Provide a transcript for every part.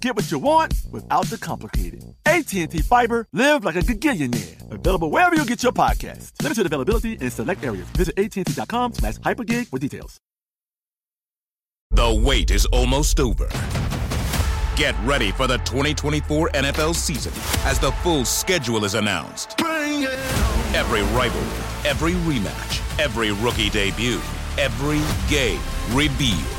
Get what you want without the complicated. AT&T Fiber, live like a gigillionaire. Available wherever you get your podcast. Limited availability in select areas. Visit AT&T.com slash hypergig for details. The wait is almost over. Get ready for the 2024 NFL season as the full schedule is announced. Every rivalry, every rematch, every rookie debut, every game revealed.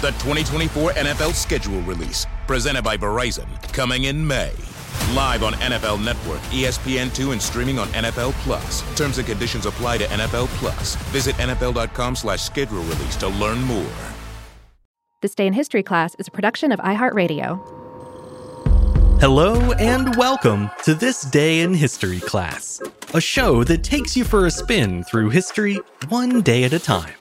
The 2024 NFL schedule release, presented by Verizon, coming in May. Live on NFL Network, ESPN2, and streaming on NFL Plus. Terms and conditions apply to NFL Plus. Visit NFL.com slash schedule release to learn more. This Day in History class is a production of iHeartRadio. Hello and welcome to This Day in History class, a show that takes you for a spin through history one day at a time.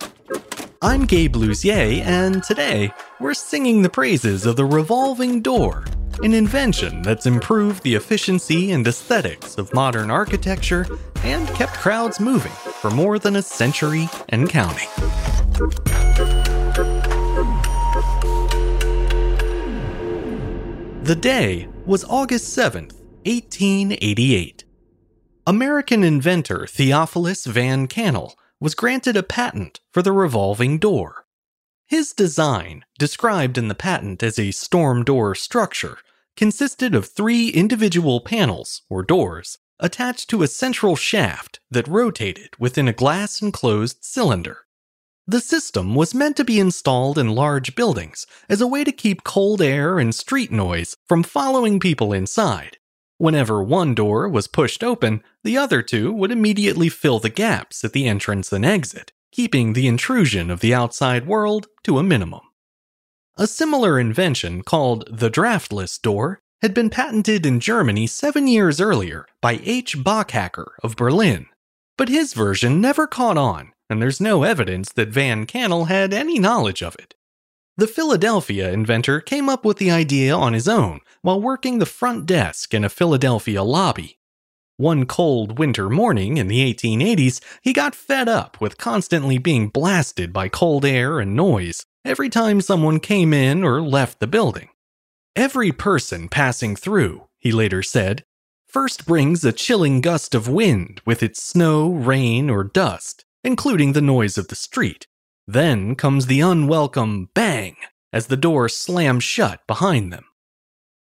I'm Gabe Luzier, and today we're singing the praises of the revolving door, an invention that's improved the efficiency and aesthetics of modern architecture and kept crowds moving for more than a century and counting. The day was August 7th, 1888. American inventor Theophilus Van Kannel was granted a patent for the revolving door. His design, described in the patent as a storm door structure, consisted of three individual panels, or doors, attached to a central shaft that rotated within a glass enclosed cylinder. The system was meant to be installed in large buildings as a way to keep cold air and street noise from following people inside. Whenever one door was pushed open, the other two would immediately fill the gaps at the entrance and exit, keeping the intrusion of the outside world to a minimum. A similar invention, called the draftless door, had been patented in Germany seven years earlier by H. Bockhacker of Berlin. But his version never caught on and there's no evidence that Van Kannel had any knowledge of it. The Philadelphia inventor came up with the idea on his own while working the front desk in a Philadelphia lobby. One cold winter morning in the 1880s, he got fed up with constantly being blasted by cold air and noise every time someone came in or left the building. Every person passing through, he later said, first brings a chilling gust of wind with its snow, rain, or dust including the noise of the street. Then comes the unwelcome bang as the door slams shut behind them.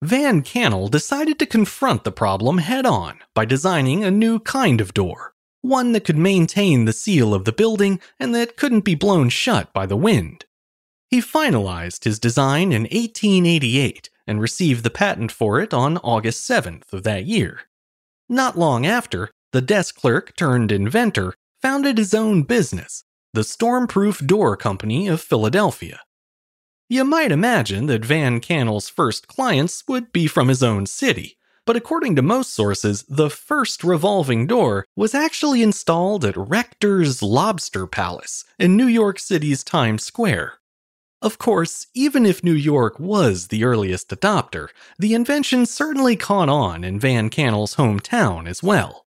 Van Kannel decided to confront the problem head on by designing a new kind of door, one that could maintain the seal of the building and that couldn't be blown shut by the wind. He finalized his design in 1888 and received the patent for it on August 7th of that year. Not long after, the desk clerk turned inventor founded his own business, the Stormproof Door Company of Philadelphia. You might imagine that Van Kannel's first clients would be from his own city, but according to most sources, the first revolving door was actually installed at Rector's Lobster Palace in New York City's Times Square. Of course, even if New York was the earliest adopter, the invention certainly caught on in Van Kannel's hometown as well.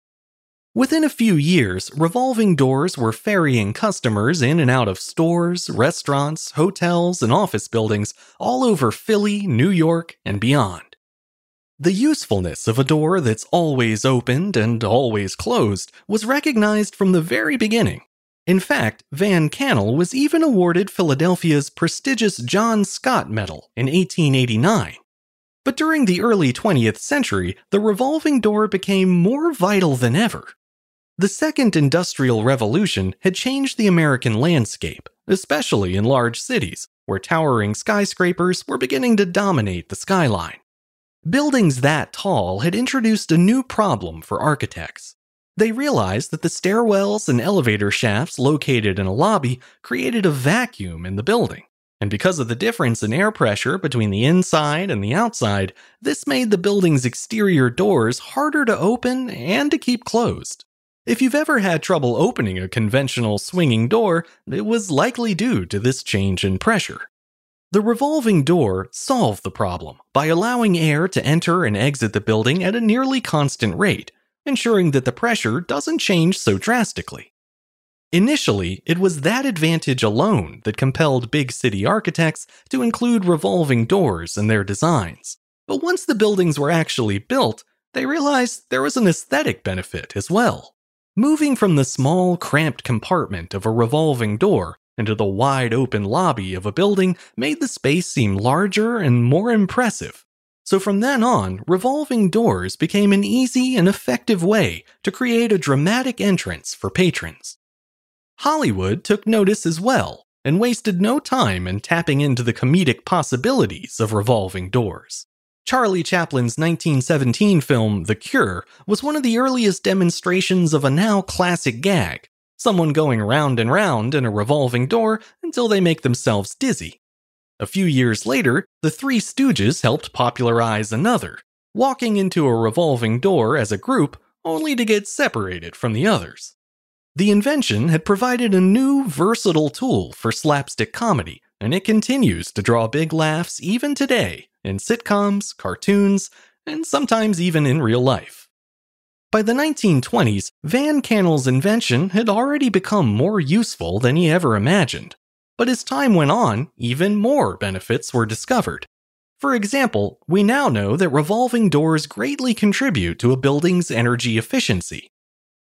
Within a few years, revolving doors were ferrying customers in and out of stores, restaurants, hotels, and office buildings all over Philly, New York, and beyond. The usefulness of a door that's always opened and always closed was recognized from the very beginning. In fact, Van Kannel was even awarded Philadelphia's prestigious John Scott Medal in 1889. But during the early 20th century, the revolving door became more vital than ever. The Second Industrial Revolution had changed the American landscape, especially in large cities where towering skyscrapers were beginning to dominate the skyline. Buildings that tall had introduced a new problem for architects. They realized that the stairwells and elevator shafts located in a lobby created a vacuum in the building. And because of the difference in air pressure between the inside and the outside, this made the building's exterior doors harder to open and to keep closed. If you've ever had trouble opening a conventional swinging door, it was likely due to this change in pressure. The revolving door solved the problem by allowing air to enter and exit the building at a nearly constant rate, ensuring that the pressure doesn't change so drastically. Initially, it was that advantage alone that compelled big city architects to include revolving doors in their designs. But once the buildings were actually built, they realized there was an aesthetic benefit as well. Moving from the small, cramped compartment of a revolving door into the wide open lobby of a building made the space seem larger and more impressive. So from then on, revolving doors became an easy and effective way to create a dramatic entrance for patrons. Hollywood took notice as well and wasted no time in tapping into the comedic possibilities of revolving doors. Charlie Chaplin's 1917 film The Cure was one of the earliest demonstrations of a now classic gag someone going round and round in a revolving door until they make themselves dizzy. A few years later, the Three Stooges helped popularize another, walking into a revolving door as a group only to get separated from the others. The invention had provided a new, versatile tool for slapstick comedy, and it continues to draw big laughs even today in sitcoms, cartoons, and sometimes even in real life. By the 1920s, Van Kannel's invention had already become more useful than he ever imagined. But as time went on, even more benefits were discovered. For example, we now know that revolving doors greatly contribute to a building's energy efficiency.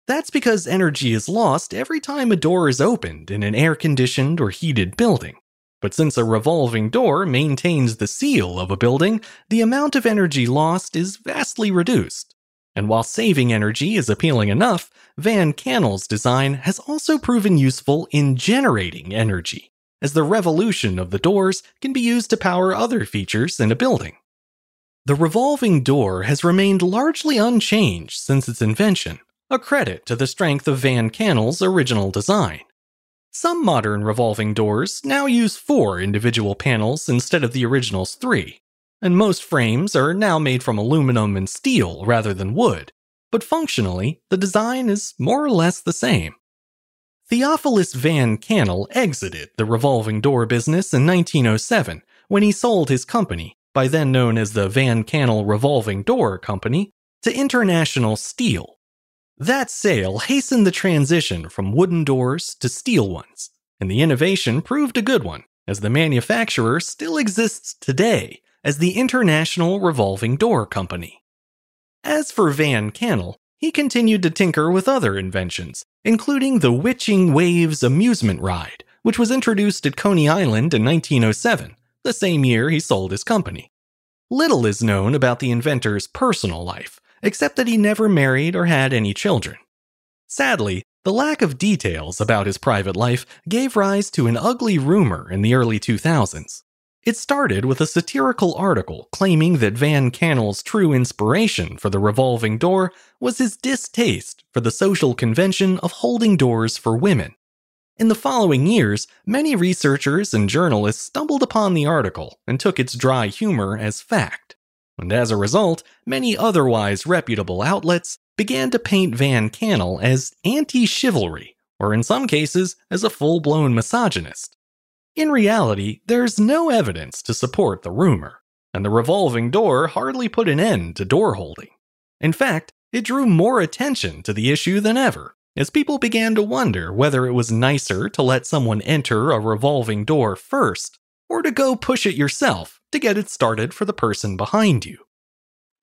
That's because energy is lost every time a door is opened in an air conditioned or heated building. But since a revolving door maintains the seal of a building, the amount of energy lost is vastly reduced. And while saving energy is appealing enough, Van Kannel's design has also proven useful in generating energy, as the revolution of the doors can be used to power other features in a building. The revolving door has remained largely unchanged since its invention, a credit to the strength of Van Kannel's original design. Some modern revolving doors now use four individual panels instead of the original's three, and most frames are now made from aluminum and steel rather than wood, but functionally, the design is more or less the same. Theophilus Van Kannel exited the revolving door business in 1907 when he sold his company, by then known as the Van Kannel Revolving Door Company, to International Steel, that sale hastened the transition from wooden doors to steel ones, and the innovation proved a good one, as the manufacturer still exists today as the International Revolving Door Company. As for Van Kannel, he continued to tinker with other inventions, including the Witching Waves amusement ride, which was introduced at Coney Island in 1907, the same year he sold his company. Little is known about the inventor's personal life, except that he never married or had any children. Sadly, the lack of details about his private life gave rise to an ugly rumor in the early 2000s. It started with a satirical article claiming that Van Kannel's true inspiration for the revolving door was his distaste for the social convention of holding doors for women. In the following years, many researchers and journalists stumbled upon the article and took its dry humor as fact and as a result, many otherwise reputable outlets began to paint Van Kannel as anti chivalry, or in some cases, as a full blown misogynist. In reality, there's no evidence to support the rumor, and the revolving door hardly put an end to door holding. In fact, it drew more attention to the issue than ever, as people began to wonder whether it was nicer to let someone enter a revolving door first, or to go push it yourself to get it started for the person behind you.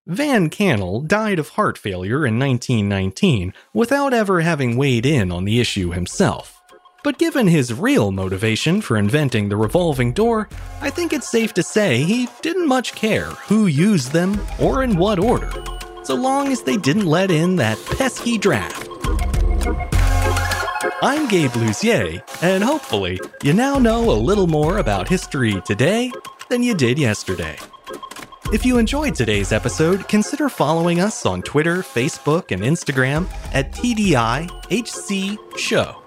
Van Kannel died of heart failure in 1919 without ever having weighed in on the issue himself. But given his real motivation for inventing the revolving door, I think it's safe to say he didn't much care who used them or in what order, so long as they didn't let in that pesky draft. I'm Gabe Luzier, and hopefully, you now know a little more about history today than you did yesterday. If you enjoyed today's episode, consider following us on Twitter, Facebook, and Instagram at TDIHC Show.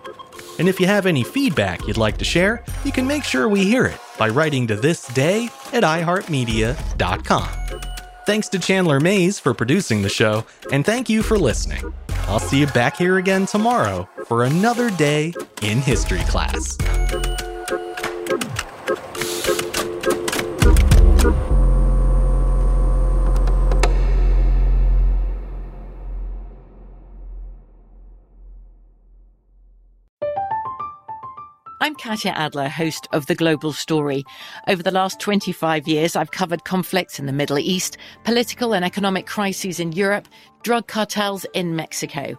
And if you have any feedback you'd like to share, you can make sure we hear it by writing to this day at iHeartMedia.com. Thanks to Chandler Mays for producing the show, and thank you for listening. I'll see you back here again tomorrow for another day in history class. I'm Katya Adler, host of The Global Story. Over the last 25 years, I've covered conflicts in the Middle East, political and economic crises in Europe, drug cartels in Mexico.